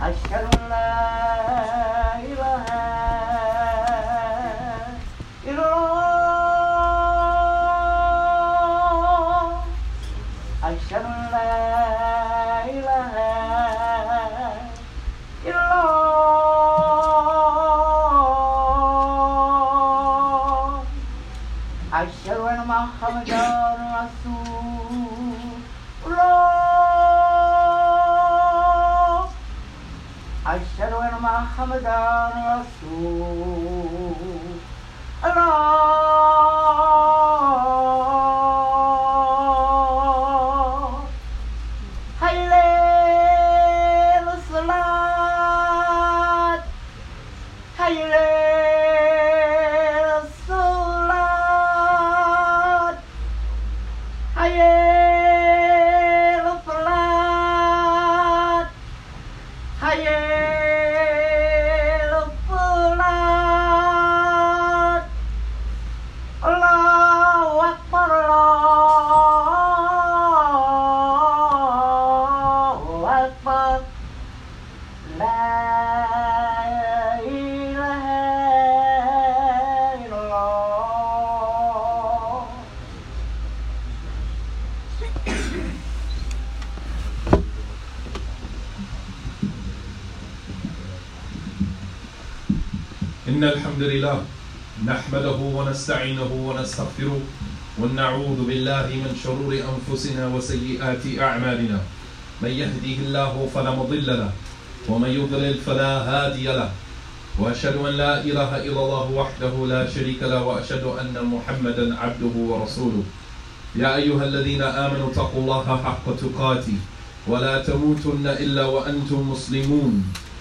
أشهد أن لا para. إن الحمد لله نحمده ونستعينه ونستغفره ونعوذ بالله من شرور أنفسنا وسيئات أعمالنا. من يهده الله فلا مضل له ومن يضلل فلا هادي له. وأشهد أن لا إله إلا الله وحده لا شريك له وأشهد أن محمدا عبده ورسوله. يا أيها الذين آمنوا اتقوا الله حق تقاته ولا تموتن إلا وأنتم مسلمون.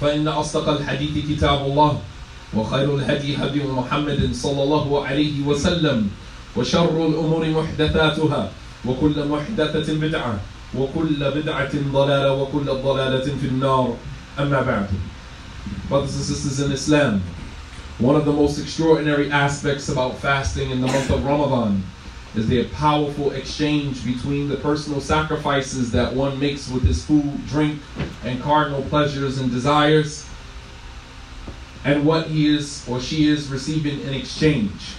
فإن أصدق الحديث كتاب الله وخير الهدي هدي محمد صلى الله عليه وسلم وشر الأمور محدثاتها وكل محدثة بدعة وكل بدعة ضلالة وكل ضلالة في النار. أما بعد Brothers and sisters in Islam, one of the most extraordinary aspects about fasting in the month of Ramadan is the powerful exchange between the personal sacrifices that one makes with his food, drink, and cardinal pleasures and desires, and what he is or she is receiving in exchange.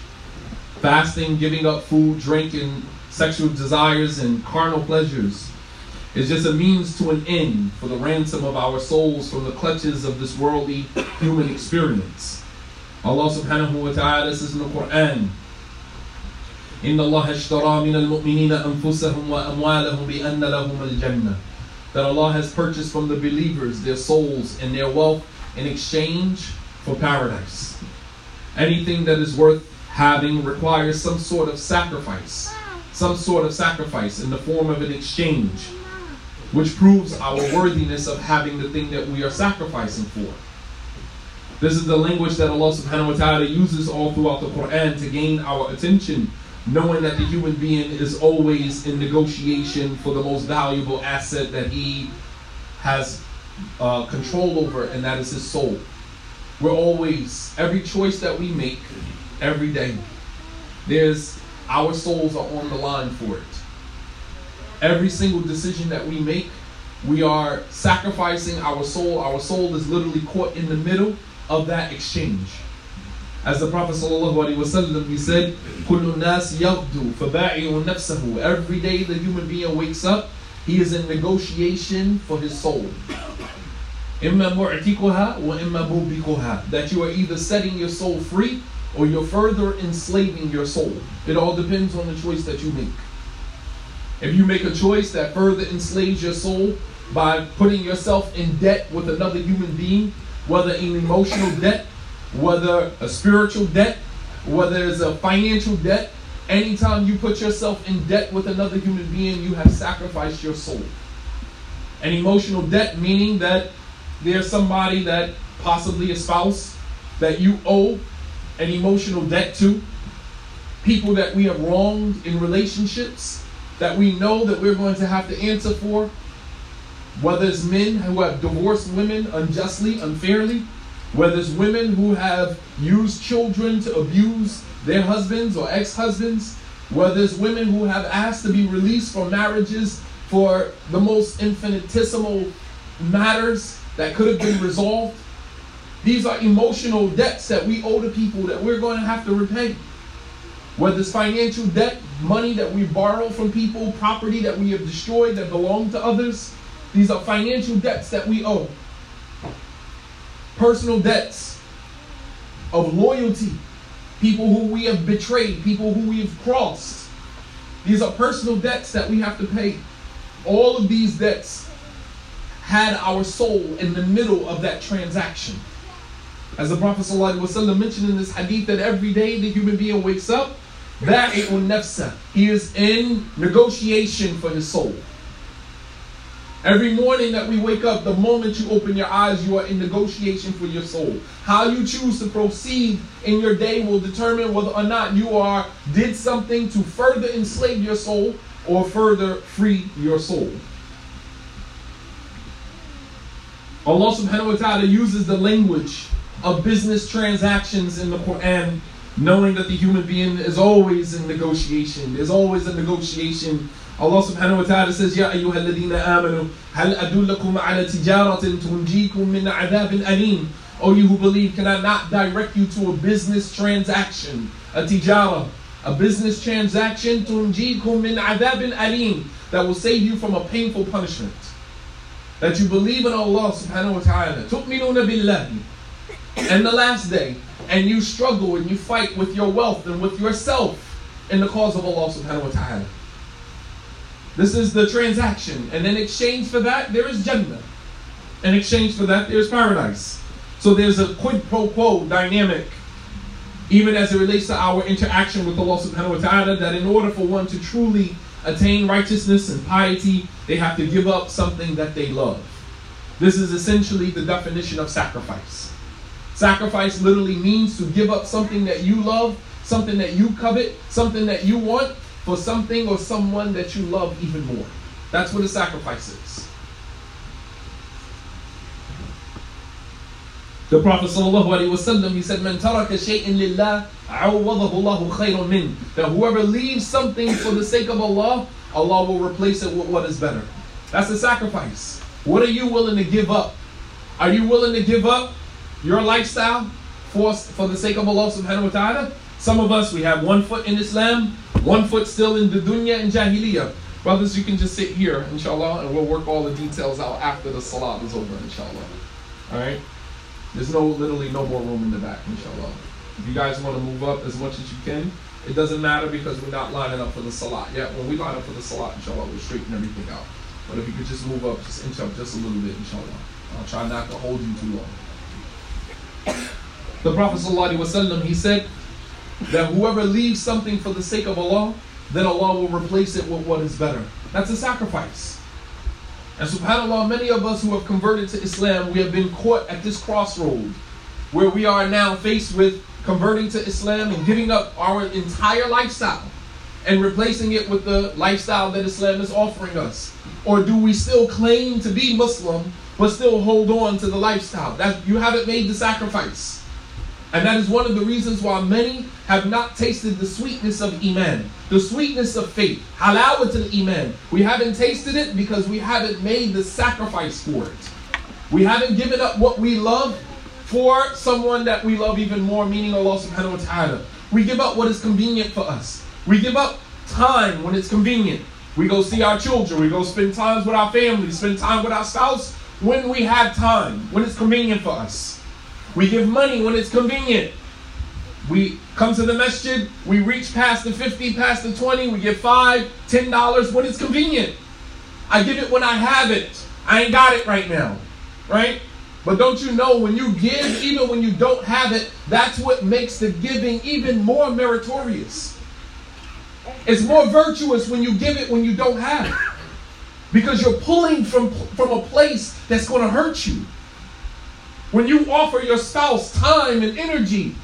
Fasting, giving up food, drink, and sexual desires and carnal pleasures is just a means to an end for the ransom of our souls from the clutches of this worldly human experience. Allah subhanahu wa ta'ala says in the Quran, إن الله اشترى من المؤمنين أنفسهم وأموالهم بأن لهم الجنة that Allah has purchased from the believers their souls and their wealth in exchange for paradise. Anything that is worth having requires some sort of sacrifice, some sort of sacrifice in the form of an exchange, which proves our worthiness of having the thing that we are sacrificing for. This is the language that Allah subhanahu wa ta'ala uses all throughout the Quran to gain our attention knowing that the human being is always in negotiation for the most valuable asset that he has uh, control over, and that is his soul. We're always, every choice that we make every day, there's our souls are on the line for it. Every single decision that we make, we are sacrificing our soul. Our soul is literally caught in the middle of that exchange. As the Prophet ﷺ, he said, كُلُّ النَّاسِ يَغْدُو فَبَاعِعُ نَفْسَهُ Every day the human being wakes up, he is in negotiation for his soul. إِمَّا مُعْتِقُهَا وَإِمَّا مُبِقُهَا That you are either setting your soul free or you're further enslaving your soul. It all depends on the choice that you make. If you make a choice that further enslaves your soul by putting yourself in debt with another human being, whether an emotional debt, whether a spiritual debt, whether it's a financial debt, anytime you put yourself in debt with another human being, you have sacrificed your soul. An emotional debt meaning that there's somebody that possibly a spouse that you owe an emotional debt to, people that we have wronged in relationships that we know that we're going to have to answer for, whether it's men who have divorced women unjustly, unfairly, whether it's women who have used children to abuse their husbands or ex husbands, whether it's women who have asked to be released from marriages for the most infinitesimal matters that could have been resolved. These are emotional debts that we owe to people that we're going to have to repay. Whether it's financial debt, money that we borrow from people, property that we have destroyed that belong to others, these are financial debts that we owe. Personal debts of loyalty, people who we have betrayed, people who we have crossed. These are personal debts that we have to pay. All of these debts had our soul in the middle of that transaction. As the Prophet ﷺ mentioned in this hadith that every day the human being wakes up, that nafsa, he is in negotiation for his soul. Every morning that we wake up, the moment you open your eyes, you are in negotiation for your soul. How you choose to proceed in your day will determine whether or not you are did something to further enslave your soul or further free your soul. Allah subhanahu wa ta'ala uses the language of business transactions in the Quran, knowing that the human being is always in negotiation. There's always a negotiation. Allah subhanahu wa ta'ala says, Ya ayyuha alladhina amanu, hal adullakum ala tijaratin tunjikum min adabin alim. O you who believe, can I not direct you to a business transaction, a tijara, a business transaction tunjikum min adabin alim, that will save you from a painful punishment. That you believe in Allah subhanahu wa ta'ala. Tu'minuna billahi and the last day, and you struggle and you fight with your wealth and with yourself in the cause of Allah subhanahu wa ta'ala. This is the transaction. And in exchange for that, there is Jannah. In exchange for that, there's paradise. So there's a quid pro quo dynamic, even as it relates to our interaction with Allah subhanahu wa ta'ala, that in order for one to truly attain righteousness and piety, they have to give up something that they love. This is essentially the definition of sacrifice. Sacrifice literally means to give up something that you love, something that you covet, something that you want for something or someone that you love even more. That's what a sacrifice is. The Prophet ﷺ, he said, Man taraka shay'in lillah, khayrun min. That whoever leaves something for the sake of Allah, Allah will replace it with what is better. That's a sacrifice. What are you willing to give up? Are you willing to give up your lifestyle for, for the sake of Allah subhanahu wa ta'ala. Some of us, we have one foot in Islam, one foot still in the dunya and jahiliyyah. Brothers, you can just sit here, inshallah, and we'll work all the details out after the salat is over, inshallah. Alright? There's no literally no more room in the back, inshallah. If you guys want to move up as much as you can, it doesn't matter because we're not lining up for the salat yet. When we line up for the salat, inshallah, we'll straighten everything out. But if you could just move up, just inch up just a little bit, inshallah. I'll try not to hold you too long. The Prophet ﷺ, he said that whoever leaves something for the sake of Allah, then Allah will replace it with what is better. That's a sacrifice. And subhanAllah, many of us who have converted to Islam, we have been caught at this crossroad where we are now faced with converting to Islam and giving up our entire lifestyle and replacing it with the lifestyle that Islam is offering us? Or do we still claim to be Muslim but still hold on to the lifestyle? That you haven't made the sacrifice. And that is one of the reasons why many have not tasted the sweetness of Iman, the sweetness of faith, halawat Iman. We haven't tasted it because we haven't made the sacrifice for it. We haven't given up what we love for someone that we love even more, meaning Allah subhanahu wa ta'ala. We give up what is convenient for us. We give up time when it's convenient. We go see our children. We go spend time with our family, spend time with our spouse when we have time, when it's convenient for us. We give money when it's convenient. We come to the masjid, we reach past the 50, past the 20, we give five, ten dollars when it's convenient. I give it when I have it. I ain't got it right now. Right? But don't you know when you give, even when you don't have it, that's what makes the giving even more meritorious. It's more virtuous when you give it when you don't have it. because you're pulling from, from a place that's going to hurt you. When you offer your spouse time and energy,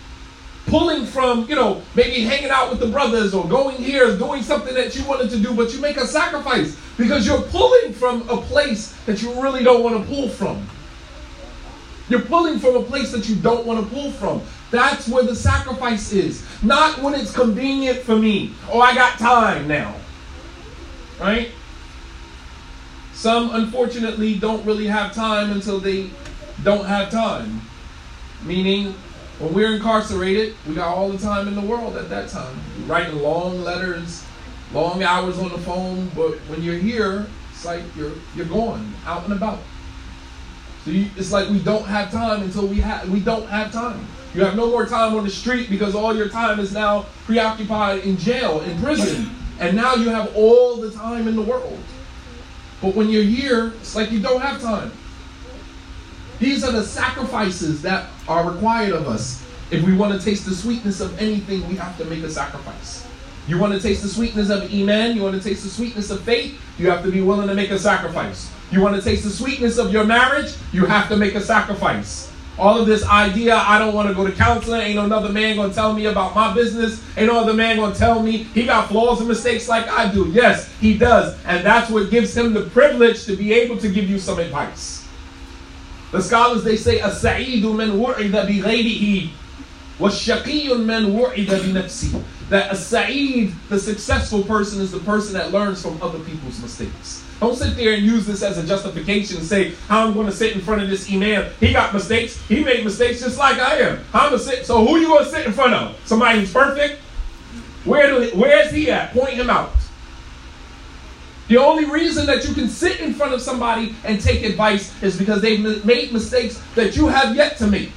pulling from, you know, maybe hanging out with the brothers or going here, doing something that you wanted to do, but you make a sacrifice because you're pulling from a place that you really don't want to pull from. You're pulling from a place that you don't want to pull from. That's where the sacrifice is. Not when it's convenient for me. Oh, I got time now. Right? Some, unfortunately, don't really have time until they don't have time. Meaning, when we're incarcerated, we got all the time in the world at that time. You're writing long letters, long hours on the phone, but when you're here, it's like you're you're gone out and about. So you, it's like we don't have time until we have we don't have time. You have no more time on the street because all your time is now preoccupied in jail, in prison, and now you have all the time in the world. But when you're here, it's like you don't have time. These are the sacrifices that are required of us. If we want to taste the sweetness of anything, we have to make a sacrifice. You want to taste the sweetness of Iman, you want to taste the sweetness of faith, you have to be willing to make a sacrifice. You want to taste the sweetness of your marriage, you have to make a sacrifice. All of this idea, I don't want to go to counseling, ain't no another man gonna tell me about my business, ain't no other man gonna tell me he got flaws and mistakes like I do. Yes, he does. And that's what gives him the privilege to be able to give you some advice. The scholars they say, "As-sa'idu man wu'ida bi ghayrihi, was-shaqiyyu man wu'ida bi nafsi." That a sa'id, the successful person, is the person that learns from other people's mistakes. Don't sit there and use this as a justification and say, how I'm going to sit in front of this imam. He got mistakes. He made mistakes just like I am. I'm gonna sit. So who you going to sit in front of? Somebody who's perfect? Where do, where's he at? Point him out. The only reason that you can sit in front of somebody and take advice is because they've made mistakes that you have yet to make.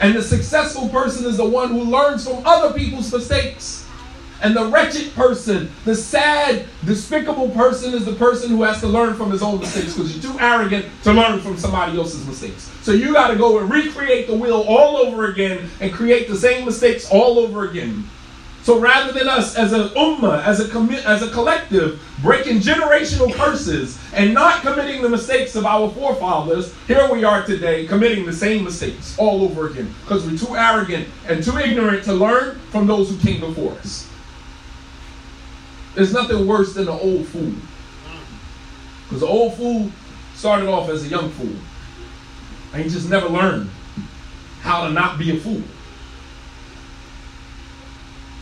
And the successful person is the one who learns from other people's mistakes. And the wretched person, the sad, despicable person is the person who has to learn from his own mistakes because you're too arrogant to learn from somebody else's mistakes. So you got to go and recreate the wheel all over again and create the same mistakes all over again. So rather than us as an ummah, as a commi- as a collective, breaking generational curses and not committing the mistakes of our forefathers, here we are today committing the same mistakes all over again because we're too arrogant and too ignorant to learn from those who came before us. There's nothing worse than an old fool. Because the old fool started off as a young fool. And he just never learned how to not be a fool.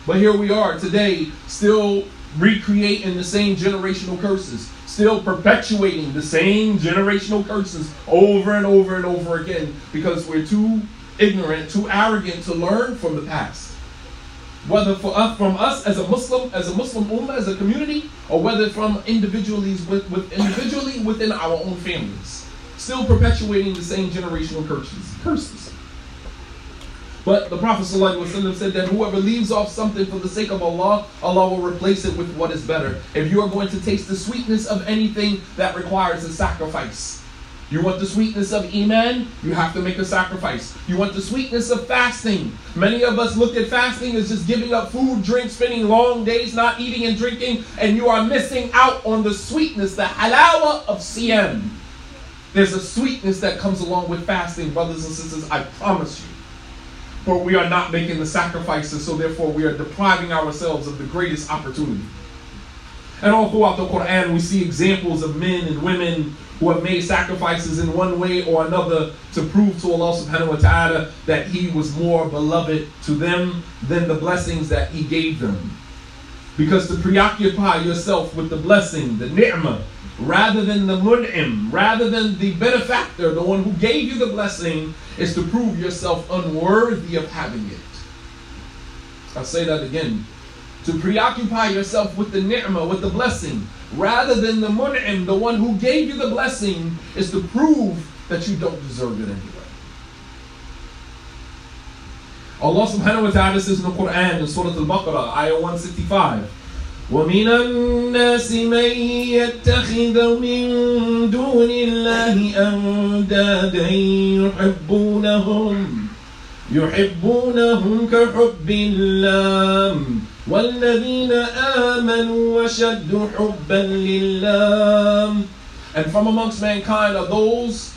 But here we are today, still recreating the same generational curses, still perpetuating the same generational curses over and over and over again because we're too ignorant, too arrogant to learn from the past. Whether for us, from us as a Muslim, as a Muslim ummah, as a community, or whether from individually with, with individually within our own families, still perpetuating the same generational curses. Curses. But the Prophet said that whoever leaves off something for the sake of Allah, Allah will replace it with what is better. If you are going to taste the sweetness of anything, that requires a sacrifice. You want the sweetness of Iman? You have to make a sacrifice. You want the sweetness of fasting? Many of us look at fasting as just giving up food, drink, spending long days not eating and drinking, and you are missing out on the sweetness, the halawa of Siyam. There's a sweetness that comes along with fasting, brothers and sisters, I promise you but we are not making the sacrifices, so therefore we are depriving ourselves of the greatest opportunity. And all throughout the Quran, we see examples of men and women who have made sacrifices in one way or another to prove to Allah subhanahu wa ta'ala that He was more beloved to them than the blessings that He gave them. Because to preoccupy yourself with the blessing, the ni'mah, rather than the mun'im, rather than the benefactor, the one who gave you the blessing, is to prove yourself unworthy of having it. I'll say that again. To preoccupy yourself with the ni'mah, with the blessing, rather than the mun'im, the one who gave you the blessing, is to prove that you don't deserve it anyway. Allah subhanahu wa ta'ala says in the Quran in Surah Al-Baqarah, ayah 165, ومن الناس من يتخذ من دون الله أندادا يحبونهم يحبونهم كحب الله والذين آمنوا وشد حبا لله And from amongst mankind are those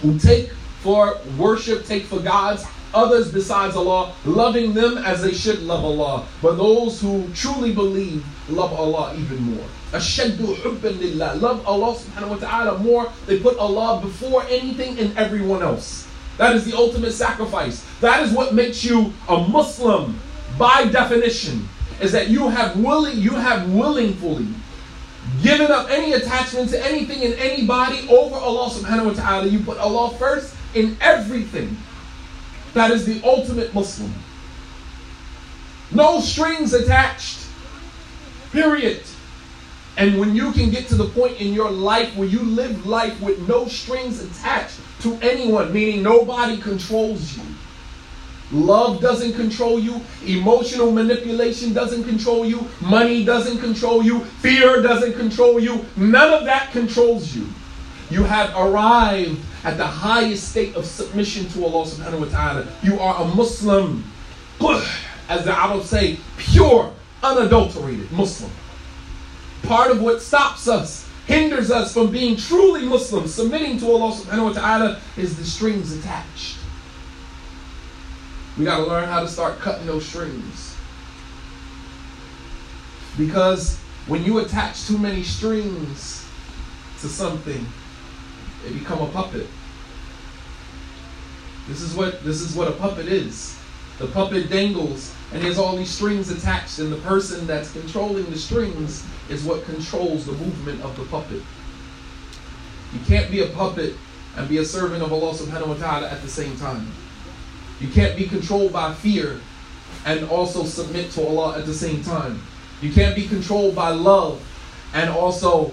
who take for worship, take for gods, others besides Allah, loving them as they should love Allah. But those who truly believe love Allah even more. Ashaddu hubban lillah. Love Allah subhanahu wa ta'ala more. They put Allah before anything and everyone else. That is the ultimate sacrifice. That is what makes you a Muslim by definition. Is that you have willing, you have willingly given up any attachment to anything and anybody over Allah subhanahu wa ta'ala. You put Allah first in everything. That is the ultimate Muslim. No strings attached. Period. And when you can get to the point in your life where you live life with no strings attached to anyone, meaning nobody controls you. Love doesn't control you. Emotional manipulation doesn't control you. Money doesn't control you. Fear doesn't control you. None of that controls you. You have arrived at the highest state of submission to Allah subhanahu wa ta'ala. You are a Muslim. As the Arabs say, pure, unadulterated Muslim. Part of what stops us, hinders us from being truly Muslim, submitting to Allah subhanahu wa ta'ala, is the strings attached. We got to learn how to start cutting those strings. Because when you attach too many strings to something, they become a puppet. This is what this is what a puppet is. The puppet dangles and there's all these strings attached and the person that's controlling the strings is what controls the movement of the puppet. You can't be a puppet and be a servant of Allah subhanahu wa ta'ala at the same time. You can't be controlled by fear and also submit to Allah at the same time. You can't be controlled by love and also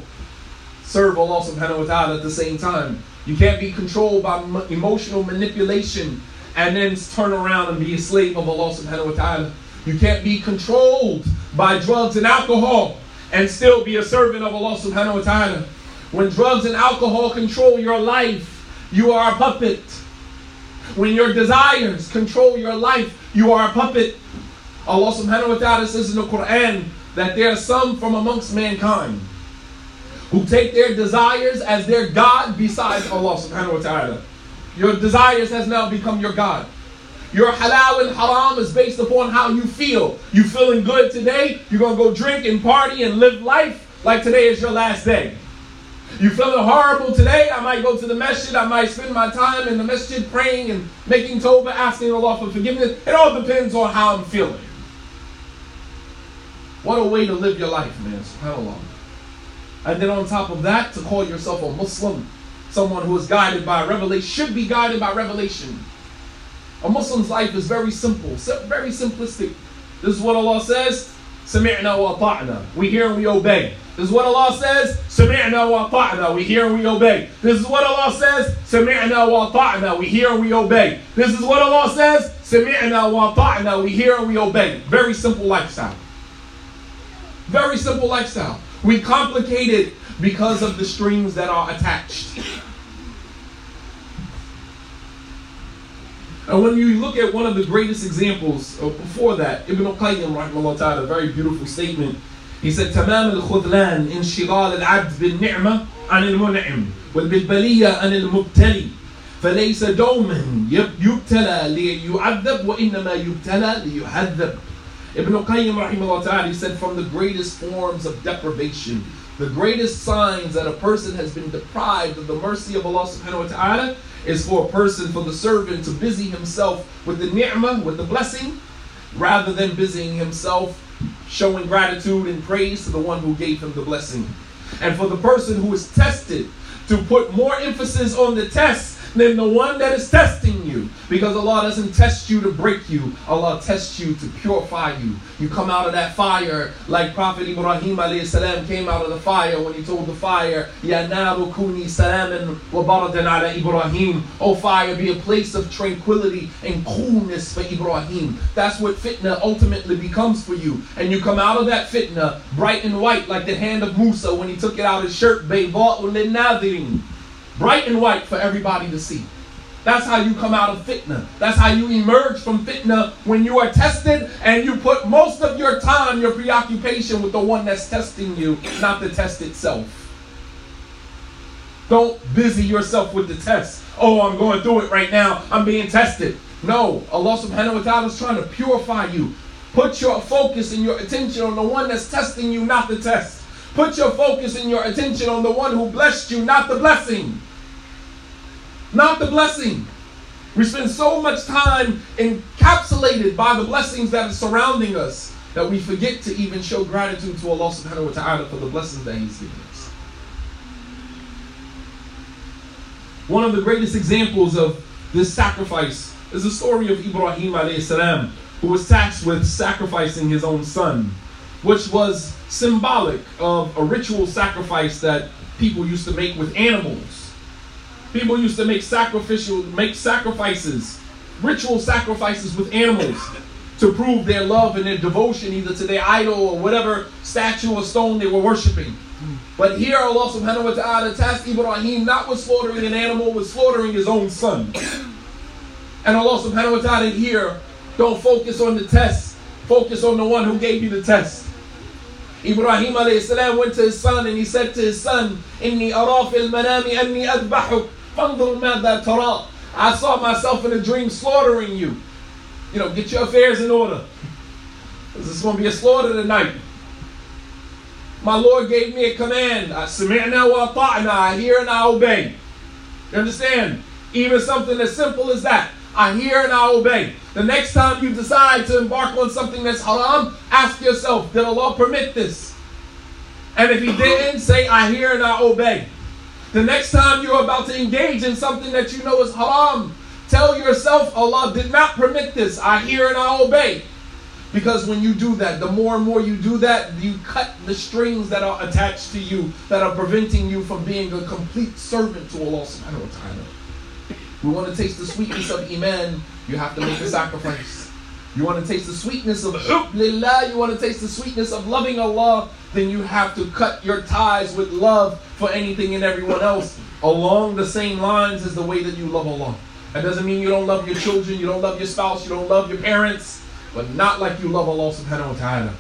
serve Allah subhanahu wa ta'ala at the same time. You can't be controlled by emotional manipulation and then turn around and be a slave of Allah subhanahu wa ta'ala. You can't be controlled by drugs and alcohol and still be a servant of Allah subhanahu wa ta'ala. When drugs and alcohol control your life, you are a puppet. When your desires control your life, you are a puppet. Allah subhanahu wa ta'ala says in the Quran that there are some from amongst mankind who take their desires as their God besides Allah subhanahu wa ta'ala. Your desires has now become your God. Your halal and haram is based upon how you feel. You feeling good today, you're gonna go drink and party and live life like today is your last day. You feeling horrible today? I might go to the masjid. I might spend my time in the masjid praying and making tawbah, asking Allah for forgiveness. It all depends on how I'm feeling. What a way to live your life, man. SubhanAllah. And then on top of that, to call yourself a Muslim, someone who is guided by revelation, should be guided by revelation. A Muslim's life is very simple, very simplistic. This is what Allah says, Sami'na wa ta'na. We hear and we obey. This is what Allah says, Sami'na wa ta'na. We hear and we obey. This is what Allah says, Sami'na wa ta'na. We hear and we obey. This is what Allah says, Sami'na wa ta'na. We hear and we obey. Very simple lifestyle. Very simple lifestyle. We complicate it because of the strings that are attached. And when you look at one of the greatest examples before that, Ibn al-Qayyim, rahimahullah ta'ala, a very beautiful statement. He said, تمام الخذلان انشغال العبد بالنعمة عن المنعم والبالبلية عن المبتلي فليس دوما يبتلى ليعذب وإنما يبتلى ليحذب Ibn al-Qayyim rahimahullah ta'ala, he said from the greatest forms of deprivation, the greatest signs that a person has been deprived of the mercy of Allah subhanahu wa ta'ala is for a person, for the servant to busy himself with the ni'mah, with the blessing, rather than busying himself showing gratitude and praise to the one who gave him the blessing. And for the person who is tested to put more emphasis on the test than the one that is testing you. Because Allah doesn't test you to break you, Allah tests you to purify you. You come out of that fire like Prophet Ibrahim salam came out of the fire when he told the fire, Ya naru kuni salaman wa baradan ala Ibrahim. Oh fire, be a place of tranquility and coolness for Ibrahim. That's what fitna ultimately becomes for you. And you come out of that fitna bright and white like the hand of Musa when he took it out of his shirt, bright and white for everybody to see. That's how you come out of fitna. That's how you emerge from fitna when you are tested and you put most of your time, your preoccupation with the one that's testing you, not the test itself. Don't busy yourself with the test. Oh, I'm going through it right now. I'm being tested. No, Allah subhanahu wa ta'ala is trying to purify you. Put your focus and your attention on the one that's testing you, not the test. Put your focus and your attention on the one who blessed you, not the blessing not the blessing. We spend so much time encapsulated by the blessings that are surrounding us that we forget to even show gratitude to Allah subhanahu wa ta'ala for the blessings that He's given us. One of the greatest examples of this sacrifice is the story of Ibrahim alayhi salam, who was tasked with sacrificing his own son, which was symbolic of a ritual sacrifice that people used to make with animals People used to make sacrificial, make sacrifices, ritual sacrifices with animals to prove their love and their devotion either to their idol or whatever statue or stone they were worshiping. But here Allah subhanahu wa ta'ala tasked Ibrahim not with slaughtering an animal, with slaughtering his own son. And Allah subhanahu wa ta'ala here, don't focus on the test, focus on the one who gave you the test. Ibrahim alayhi salam went to his son and he said to his son, Inni arafil manami anni adbahuk. I saw myself in a dream slaughtering you. You know, get your affairs in order. This is going to be a slaughter tonight. My Lord gave me a command. I submit now what I and I hear and I obey. You understand? Even something as simple as that. I hear and I obey. The next time you decide to embark on something that's haram, ask yourself, did Allah permit this? And if He didn't, say, I hear and I obey. The next time you're about to engage in something that you know is haram, tell yourself, Allah did not permit this. I hear and I obey. Because when you do that, the more and more you do that, you cut the strings that are attached to you that are preventing you from being a complete servant to Allah subhanahu wa ta'ala. We want to taste the sweetness of Iman, you have to make a sacrifice. You want to taste the sweetness of lillah, you want to taste the sweetness of loving Allah, then you have to cut your ties with love for anything and everyone else along the same lines as the way that you love Allah. That doesn't mean you don't love your children, you don't love your spouse, you don't love your parents, but not like you love Allah subhanahu wa ta'ala.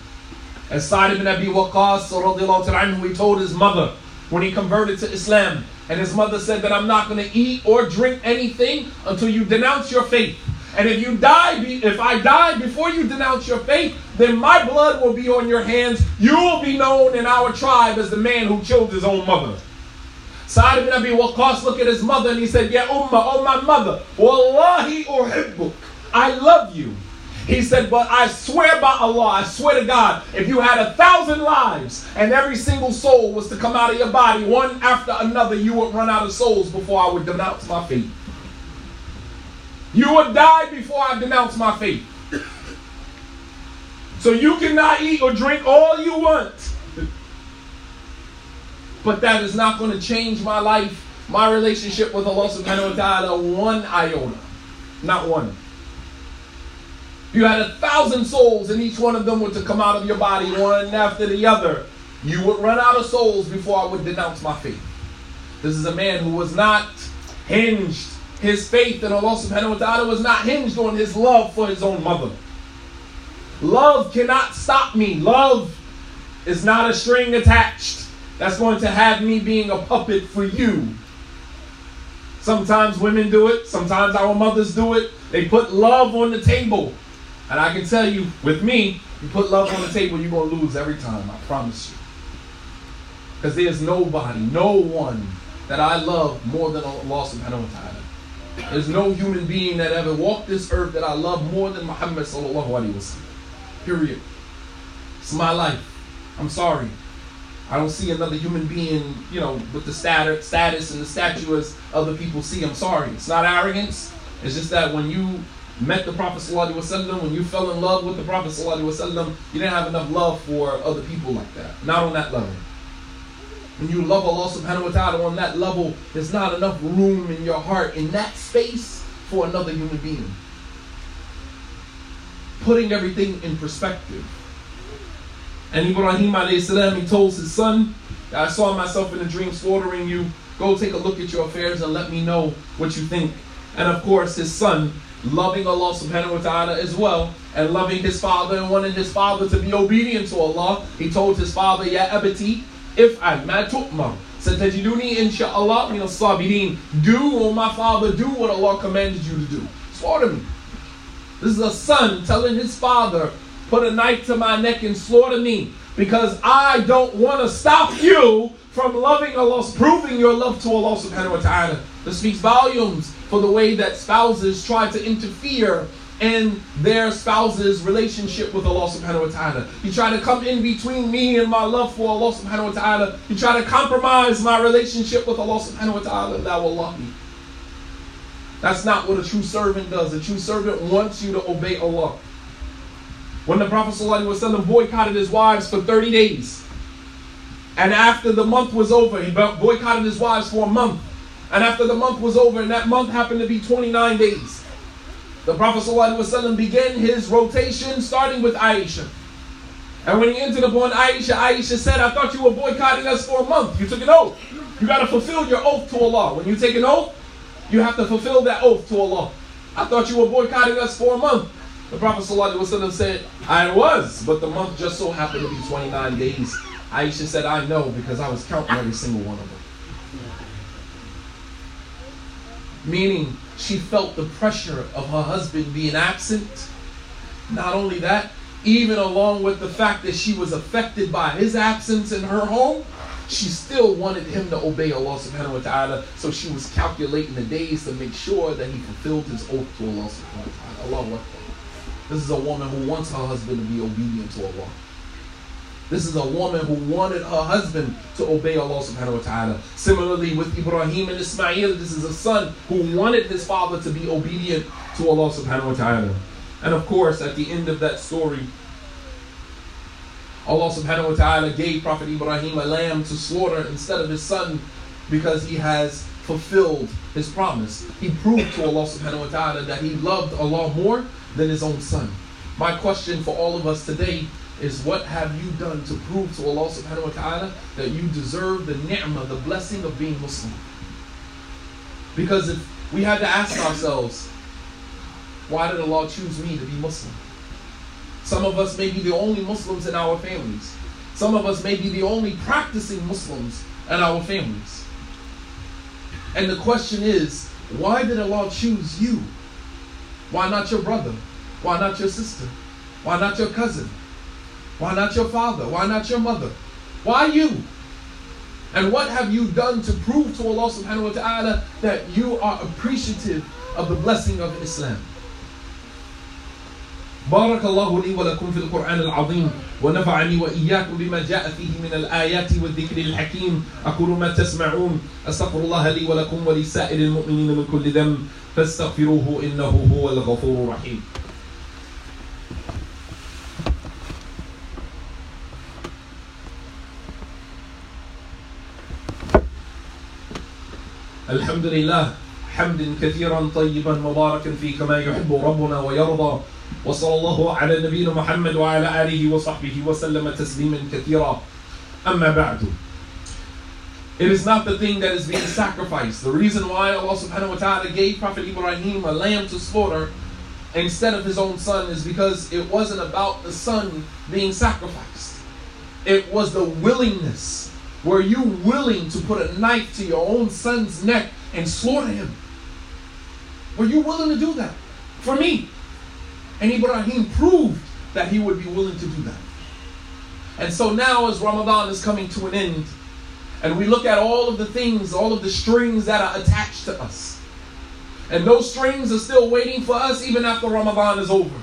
As Sa'd ibn Abi Waqqas he told his mother when he converted to Islam, and his mother said that I'm not going to eat or drink anything until you denounce your faith. And if you die, if I die before you denounce your faith, then my blood will be on your hands. You will be known in our tribe as the man who killed his own mother. Sa'd ibn Abi Waqqas looked at his mother and he said, Ya Ummah, oh my mother, Wallahi uhibbuk. I love you. He said, but I swear by Allah, I swear to God, if you had a thousand lives and every single soul was to come out of your body one after another, you would run out of souls before I would denounce my faith. You would die before I denounce my faith. So you cannot eat or drink all you want. But that is not going to change my life, my relationship with Allah subhanahu wa ta'ala one iota. Not one. You had a thousand souls and each one of them were to come out of your body one after the other. You would run out of souls before I would denounce my faith. This is a man who was not hinged his faith in Allah subhanahu wa ta'ala was not hinged on his love for his own mother. Love cannot stop me. Love is not a string attached that's going to have me being a puppet for you. Sometimes women do it, sometimes our mothers do it. They put love on the table. And I can tell you, with me, you put love on the table, you're going to lose every time. I promise you. Because there's nobody, no one that I love more than Allah subhanahu wa ta'ala. There's no human being that ever walked this earth that I love more than Muhammad sallallahu alaihi wasallam. Period. It's my life. I'm sorry. I don't see another human being, you know, with the status, status and the stature as other people see. I'm sorry. It's not arrogance. It's just that when you met the Prophet wasallam, when you fell in love with the Prophet wasallam, you didn't have enough love for other people like that. Not on that level. When you love Allah subhanahu wa ta'ala on that level, there's not enough room in your heart, in that space, for another human being. Putting everything in perspective. And Ibrahim salam, he told his son, I saw myself in a dream slaughtering you. Go take a look at your affairs and let me know what you think. And of course, his son loving Allah subhanahu wa ta'ala as well, and loving his father and wanting his father to be obedient to Allah. He told his father, Ya abati, if I ma tu'mar. Satajiduni insha'Allah min as-sabirin. Do, oh my father, do what Allah commanded you to do. Slaughter me. This is a son telling his father, put a knife to my neck and slaughter me because I don't want to stop you from loving Allah, proving your love to Allah subhanahu wa ta'ala. This speaks volumes for the way that spouses try to interfere in their spouse's relationship with Allah subhanahu wa ta'ala. You try to come in between me and my love for Allah subhanahu wa ta'ala. You try to compromise my relationship with Allah subhanahu wa ta'ala. Love me. That's not what a true servant does. A true servant wants you to obey Allah. When the Prophet ﷺ boycotted his wives for 30 days, and after the month was over, he boycotted his wives for a month. And after the month was over, and that month happened to be 29 days, the Prophet ﷺ began his rotation starting with Aisha. And when he entered upon Aisha, Aisha said, I thought you were boycotting us for a month. You took an oath. You got to fulfill your oath to Allah. When you take an oath, you have to fulfill that oath to Allah. I thought you were boycotting us for a month. The Prophet ﷺ said, I was, but the month just so happened to be 29 days. Aisha said, I know because I was counting every single one of them. Meaning, she felt the pressure of her husband being absent. Not only that, even along with the fact that she was affected by his absence in her home, she still wanted him to obey Allah subhanahu wa ta'ala. So she was calculating the days to make sure that he fulfilled his oath to Allah subhanahu wa ta'ala. Allah This is a woman who wants her husband to be obedient to Allah. This is a woman who wanted her husband to obey Allah subhanahu wa ta'ala. Similarly with Ibrahim and Ismail, this is a son who wanted his father to be obedient to Allah subhanahu wa ta'ala. And of course, at the end of that story, Allah subhanahu wa ta'ala gave Prophet Ibrahim a lamb to slaughter instead of his son because he has fulfilled his promise. He proved to Allah subhanahu wa ta'ala that he loved Allah more than his own son. My question for all of us today is what have you done to prove to Allah subhanahu wa ta'ala that you deserve the ni'mah, the blessing of being Muslim? Because if we had to ask ourselves, why did Allah choose me to be Muslim? Some of us may be the only Muslims in our families. Some of us may be the only practicing Muslims in our families. And the question is, why did Allah choose you? Why not your brother? Why not your sister? Why not your cousin? Why not your father? Why not your mother? Why you? And what have you done to prove to Allah subhanahu wa ta'ala that you are appreciative of the blessing of Islam? بارك الله لي ولكم في القرآن العظيم ونفعني وإياكم بما جاء فيه من الآيات والذكر الحكيم أقول ما تسمعون أستغفر الله لي ولكم ولسائر المؤمنين من كل ذنب فاستغفروه إنه هو الغفور الرحيم الحمد لله حمد كثيرا طيبا مباركا فيه كما يحب ربنا ويرضى وصلى الله على نبينا محمد وعلى آله وصحبه وسلم تسليما كثيرا أما بعد It is not the thing that is being sacrificed. The reason why Allah subhanahu wa ta'ala gave Prophet Ibrahim a lamb to slaughter instead of his own son is because it wasn't about the son being sacrificed. It was the willingness. were you willing to put a knife to your own son's neck and slaughter him? Were you willing to do that? For me, and Ibrahim proved that he would be willing to do that. And so now, as Ramadan is coming to an end, and we look at all of the things, all of the strings that are attached to us, and those strings are still waiting for us even after Ramadan is over.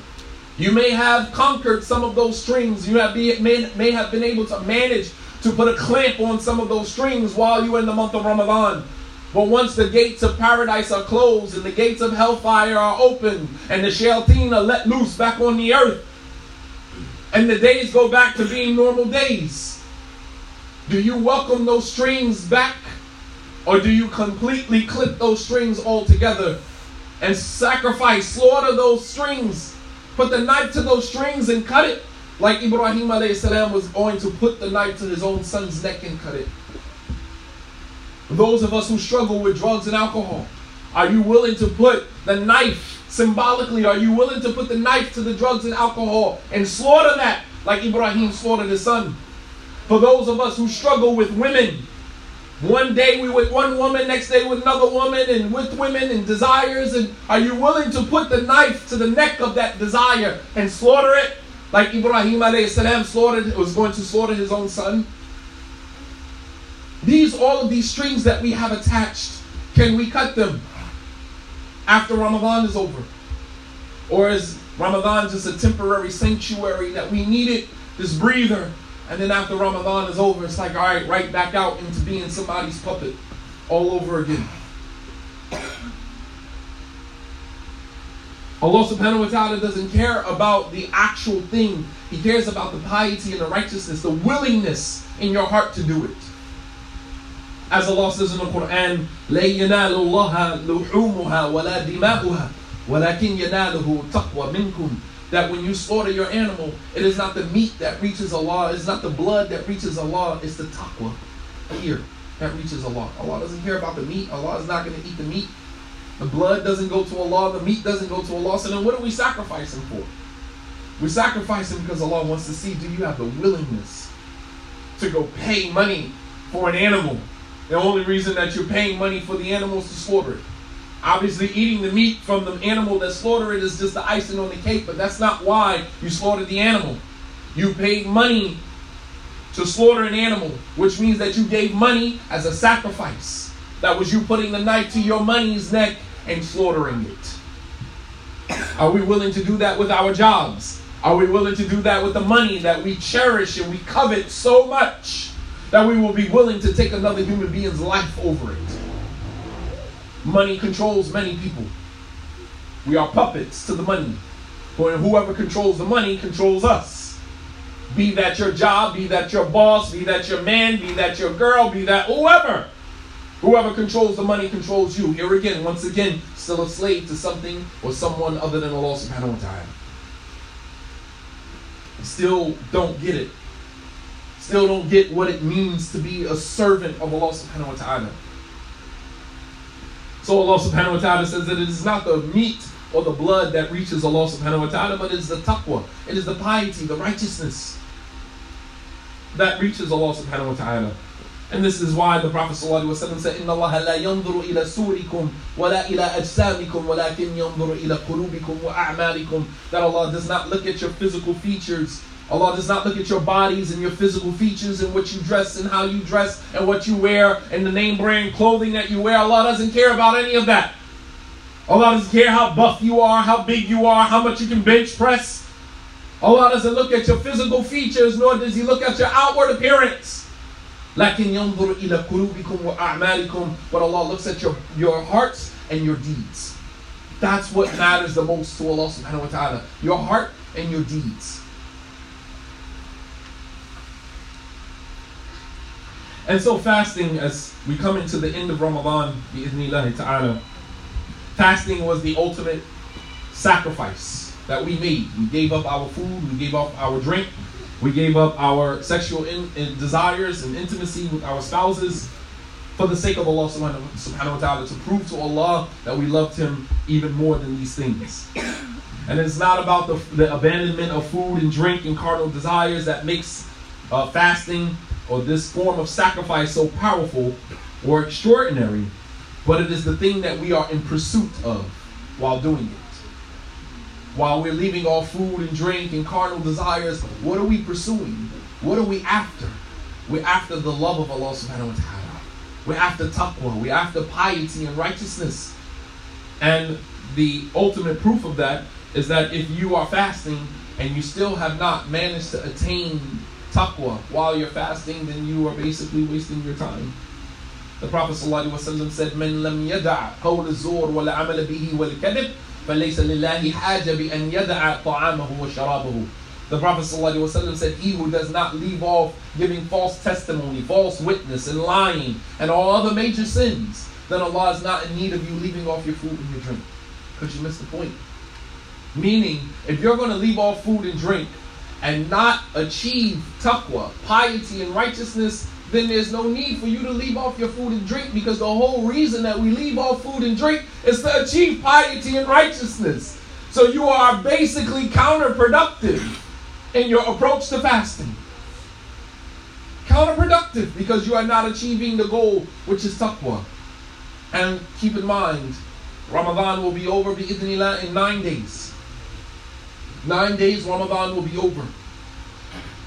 You may have conquered some of those strings. You have be, may, may have been able to manage to put a clamp on some of those strings while you're in the month of Ramadan. But once the gates of paradise are closed and the gates of hellfire are open and the shayateen are let loose back on the earth and the days go back to being normal days, do you welcome those strings back or do you completely clip those strings altogether and sacrifice, slaughter those strings, put the knife to those strings and cut it like Ibrahim salam was going to put the knife to his own son's neck and cut it? Those of us who struggle with drugs and alcohol, Are you willing to put the knife symbolically? Are you willing to put the knife to the drugs and alcohol and slaughter that like Ibrahim slaughtered his son? For those of us who struggle with women, one day we with one woman, next day with another woman, and with women and desires. And are you willing to put the knife to the neck of that desire and slaughter it? Like Ibrahim salam slaughtered, was going to slaughter his own son. These, all of these strings that we have attached, can we cut them after Ramadan is over? Or is Ramadan just a temporary sanctuary that we needed, this breather, and then after Ramadan is over, it's like, all right, right back out into being somebody's puppet all over again. Allah subhanahu wa ta'ala doesn't care about the actual thing. He cares about the piety and the righteousness, the willingness in your heart to do it. As Allah says in the Quran, لا ينال الله لحومها ولا دماؤها ولكن يناله تقوى منكم that when you slaughter your animal, it is not the meat that reaches Allah, it's not the blood that reaches Allah, it's the taqwa here that reaches Allah. Allah doesn't care about the meat, Allah is not going to eat the meat. The blood doesn't go to Allah, the meat doesn't go to Allah. So then what are we sacrificing for? We're sacrificing because Allah wants to see do you have the willingness to go pay money for an animal? The only reason that you're paying money for the animal is to slaughter it. Obviously, eating the meat from the animal that slaughtered it is just the icing on the cake, but that's not why you slaughtered the animal. You paid money to slaughter an animal, which means that you gave money as a sacrifice. That was you putting the knife to your money's neck and slaughtering it. Are we willing to do that with our jobs? Are we willing to do that with the money that we cherish and we covet so much that we will be willing to take another human being's life over it? Money controls many people. We are puppets to the money. But whoever controls the money controls us. Be that your job, be that your boss, be that your man, be that your girl, be that whoever. Whoever controls the money controls you. Here again, once again, still a slave to something or someone other than Allah subhanahu wa ta'ala. Still don't get it. Still don't get what it means to be a servant of Allah subhanahu wa ta'ala. So Allah subhanahu wa ta'ala says that it is not the meat or the blood that reaches Allah subhanahu wa ta'ala, but it is the taqwa. It is the piety, the righteousness that reaches Allah subhanahu wa ta'ala. And this is why the Prophet ﷺ said, إِنَّ اللَّهَ لَا يَنْظُرُ إِلَى سُورِكُمْ وَلَا إِلَى أَجْسَامِكُمْ وَلَكِنْ يَنْظُرُ إِلَى قُلُوبِكُمْ وَأَعْمَالِكُمْ That Allah does not look at your physical features. Allah does not look at your bodies and your physical features and what you dress and how you dress and what you wear and the name brand clothing that you wear. Allah doesn't care about any of that. Allah doesn't care how buff you are, how big you are, how much you can bench press. Allah doesn't look at your physical features, nor does He look at your outward appearance. لكن ينظر إلى قلوبكم وأعمالكم But Allah looks at your, your hearts and your deeds. That's what matters the most to Allah subhanahu wa ta'ala. Your heart and your deeds. And so fasting, as we come into the end of Ramadan, bi'idhnillahi ta'ala, fasting was the ultimate sacrifice that we made. We gave up our food, we gave up our drink, we gave up our sexual in, in desires and intimacy with our spouses for the sake of Allah subhanahu, wa ta'ala to prove to Allah that we loved Him even more than these things. And it's not about the, the abandonment of food and drink and carnal desires that makes uh, fasting or this form of sacrifice so powerful or extraordinary, but it is the thing that we are in pursuit of while doing it. While we're leaving all food and drink and carnal desires, what are we pursuing? What are we after? We're after the love of Allah subhanahu wa ta'ala. We're after taqwa. We're after piety and righteousness. And the ultimate proof of that is that if you are fasting and you still have not managed to attain taqwa while you're fasting, then you are basically wasting your time. The Prophet ﷺ said, "Man lam yada' qawl al-zur wal amal bihi wal kadib, فليس لله حاجة بأن يدع طعامه وشرابه." The Prophet ﷺ said, "He who does not leave off giving false testimony, false witness, and lying, and all other major sins, then Allah is not in need of you leaving off your food and your drink, because you missed the point." Meaning, if you're going to leave off food and drink and not achieve taqwa, piety, and righteousness, then there's no need for you to leave off your food and drink because the whole reason that we leave off food and drink is to achieve piety and righteousness. So you are basically counterproductive in your approach to fasting. Counterproductive because you are not achieving the goal, which is taqwa. And keep in mind, Ramadan will be over bi'idhnillah in nine days. Nine days, Ramadan will be over.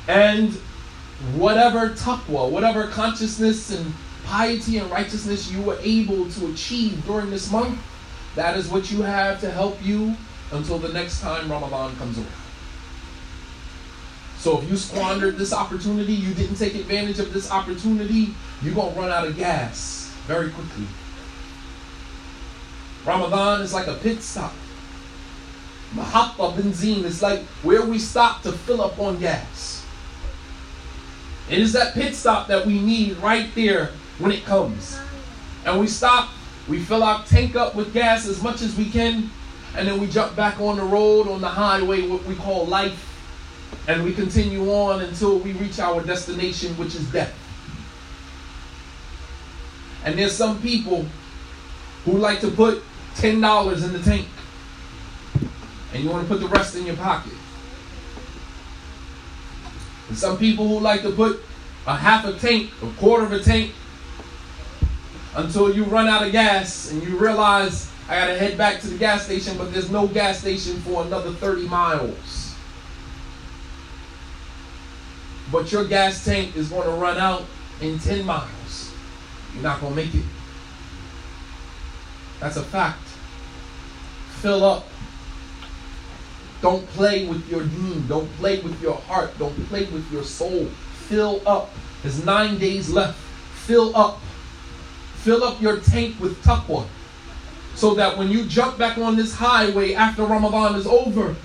And whatever taqwa, whatever consciousness and piety and righteousness you were able to achieve during this month, that is what you have to help you until the next time Ramadan comes around. So if you squandered this opportunity, you didn't take advantage of this opportunity, you're going to run out of gas very quickly. Ramadan is like a pit stop. Mahatta benzine is like where we stop to fill up on gas. It is that pit stop that we need right there when it comes. And we stop, we fill our tank up with gas as much as we can, and then we jump back on the road, on the highway, what we call life, and we continue on until we reach our destination, which is death. And there's some people who like to put $10 in the tank, and you want to put the rest in your pocket. Some people who like to put a half a tank, a quarter of a tank, until you run out of gas and you realize I gotta head back to the gas station, but there's no gas station for another 30 miles. But your gas tank is to run out in 10 miles. You're not to make it. That's a fact. Fill up. Don't play with your deen. Don't play with your heart. Don't play with your soul. Fill up. There's nine days left. Fill up. Fill up your tank with taqwa. So that when you jump back on this highway after Ramadan is over,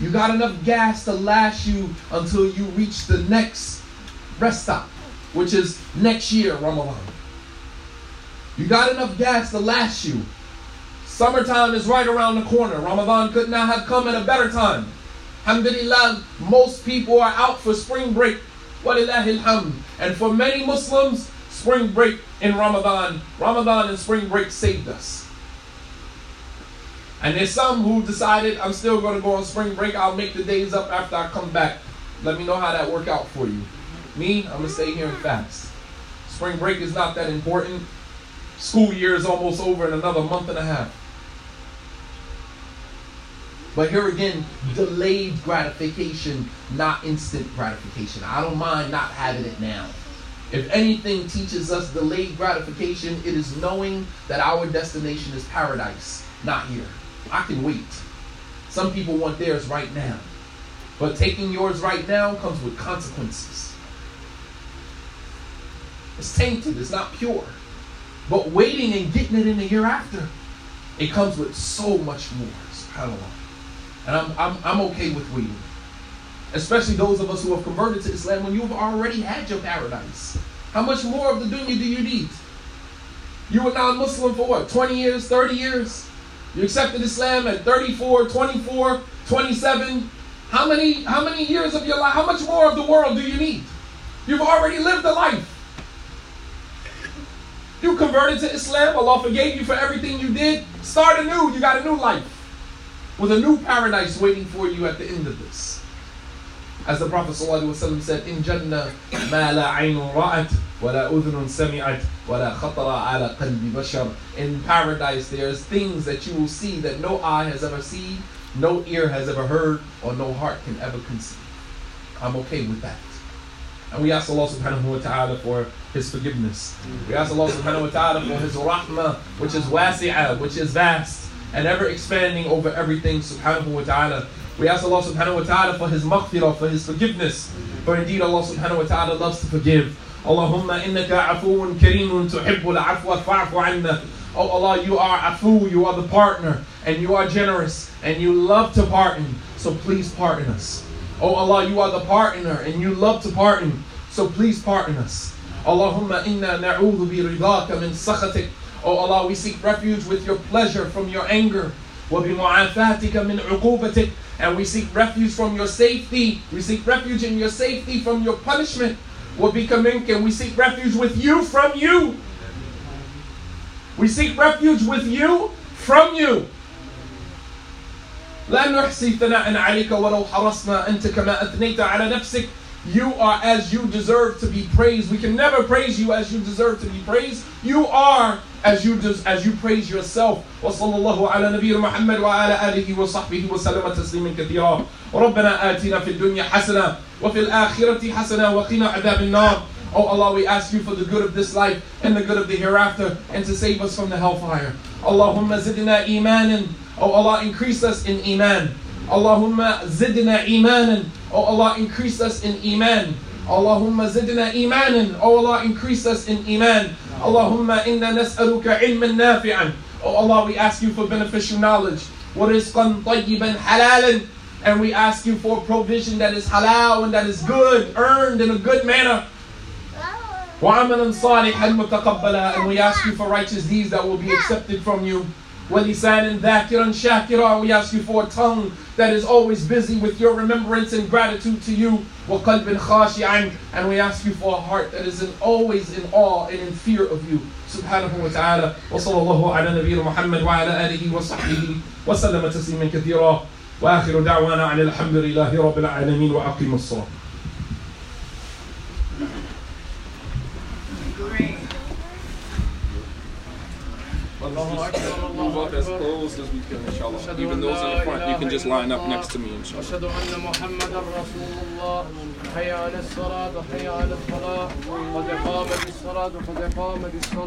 you got enough gas to last you until you reach the next rest stop, which is next year, Ramadan. You got enough gas to last you. Summertime is right around the corner. Ramadan could not have come at a better time. Alhamdulillah, most people are out for spring break. And for many Muslims, spring break in Ramadan, Ramadan and spring break saved us. And there's some who decided, I'm still going to go on spring break. I'll make the days up after I come back. Let me know how that work out for you. Me, I'm going to stay here and fast. Spring break is not that important. School year is almost over in another month and a half. But here again, delayed gratification, not instant gratification. I don't mind not having it now. If anything teaches us delayed gratification, it is knowing that our destination is paradise, not here. I can wait. Some people want theirs right now. But taking yours right now comes with consequences. It's tainted, it's not pure. But waiting and getting it in the hereafter, it comes with so much more. SubhanAllah. And I'm, I'm, I'm okay with waiting. Especially those of us who have converted to Islam when you've already had your paradise. How much more of the dunya do you need? You were non Muslim for what? 20 years, 30 years? You accepted Islam at 34, 24, 27. How many, how many years of your life, how much more of the world do you need? You've already lived a life. You converted to Islam, Allah forgave you for everything you did. Start anew, you got a new life With a new paradise waiting for you at the end of this. As the Prophet ﷺ said, In Jannah, ما لا عين رأت ولا أذن سمعت ولا خطر على قلب بشر. In paradise, there's things that you will see that no eye has ever seen, no ear has ever heard, or no heart can ever conceive. I'm okay with that. And we ask Allah subhanahu wa ta'ala for His forgiveness. We ask Allah subhanahu wa ta'ala for His rahmah, which is wasi'ah, which is vast and ever expanding over everything subhanahu wa ta'ala. We ask Allah subhanahu wa ta'ala for His maghfirah, for His forgiveness. For indeed Allah subhanahu wa ta'ala loves to forgive. Allahumma innaka afuun kareemun tuhibbul afwa fa'fu anna. Oh Allah, you are afu, you are the partner, and you are generous, and you love to pardon. So please pardon us. Oh Allah, you are the partner, and you love to pardon. So please pardon us. Allahumma inna na'udhu bi ridaka min sakhatik. Oh Allah, we seek refuge with your pleasure from your anger. وَبِمُعَافَاتِكَ مِنْ عُقُوبَتِكَ And we seek refuge from your safety. We seek refuge in your safety from your punishment. وبك منك and we seek refuge with you from you we seek refuge with you from you لا نحصي ثناء عليك ولو حرصنا أنت كما أثنيت على نفسك You are as you deserve to be praised. We can never praise you as you deserve to be praised. You are as you des- as you praise yourself. وصلى الله على نبينا محمد وعلى آله وصحبه وسلم تسليما كثيرا. ربنا آتنا في الدنيا حسنة وفي الآخرة حسنة وقنا عذاب النار. Oh Allah, we ask you for the good of this life and the good of the hereafter and to save us from the hellfire. Allahumma zidna imanan. Oh Allah, increase us in iman. Allahumma zidna imanan. Oh Allah, increase us in iman. Allahumma zidna imanan. Oh Allah, increase us in iman. Allahumma inna nas'aluka ilman nafi'an. Oh Allah, we ask you for beneficial knowledge. وَرِزْقًا طَيِّبًا حَلَالًا And we ask you for provision that is halal and that is good, earned in a good manner. وعملا صالحا متقبلا and we ask you for righteous deeds that will be accepted from you ولسانا ذاكرا شاكرا we ask you for a tongue that is always busy with your remembrance and gratitude to you وقلب خاشعا and we ask you for a heart that is in, always in awe and in fear of you سبحانه وتعالى وصلى الله على نبينا محمد وعلى آله وصحبه وسلم تسليما كثيرا وآخر دعوانا عن الحمد لله رب العالمين وأقيموا الصلاة Move up as close as we can, inshallah. Even those in the front, you can just line up next to me, inshallah. أشهد أن محمدا رسول الله حي على الصلاة حي على الفلاح قد قامت الصلاة قد قامت الصلاة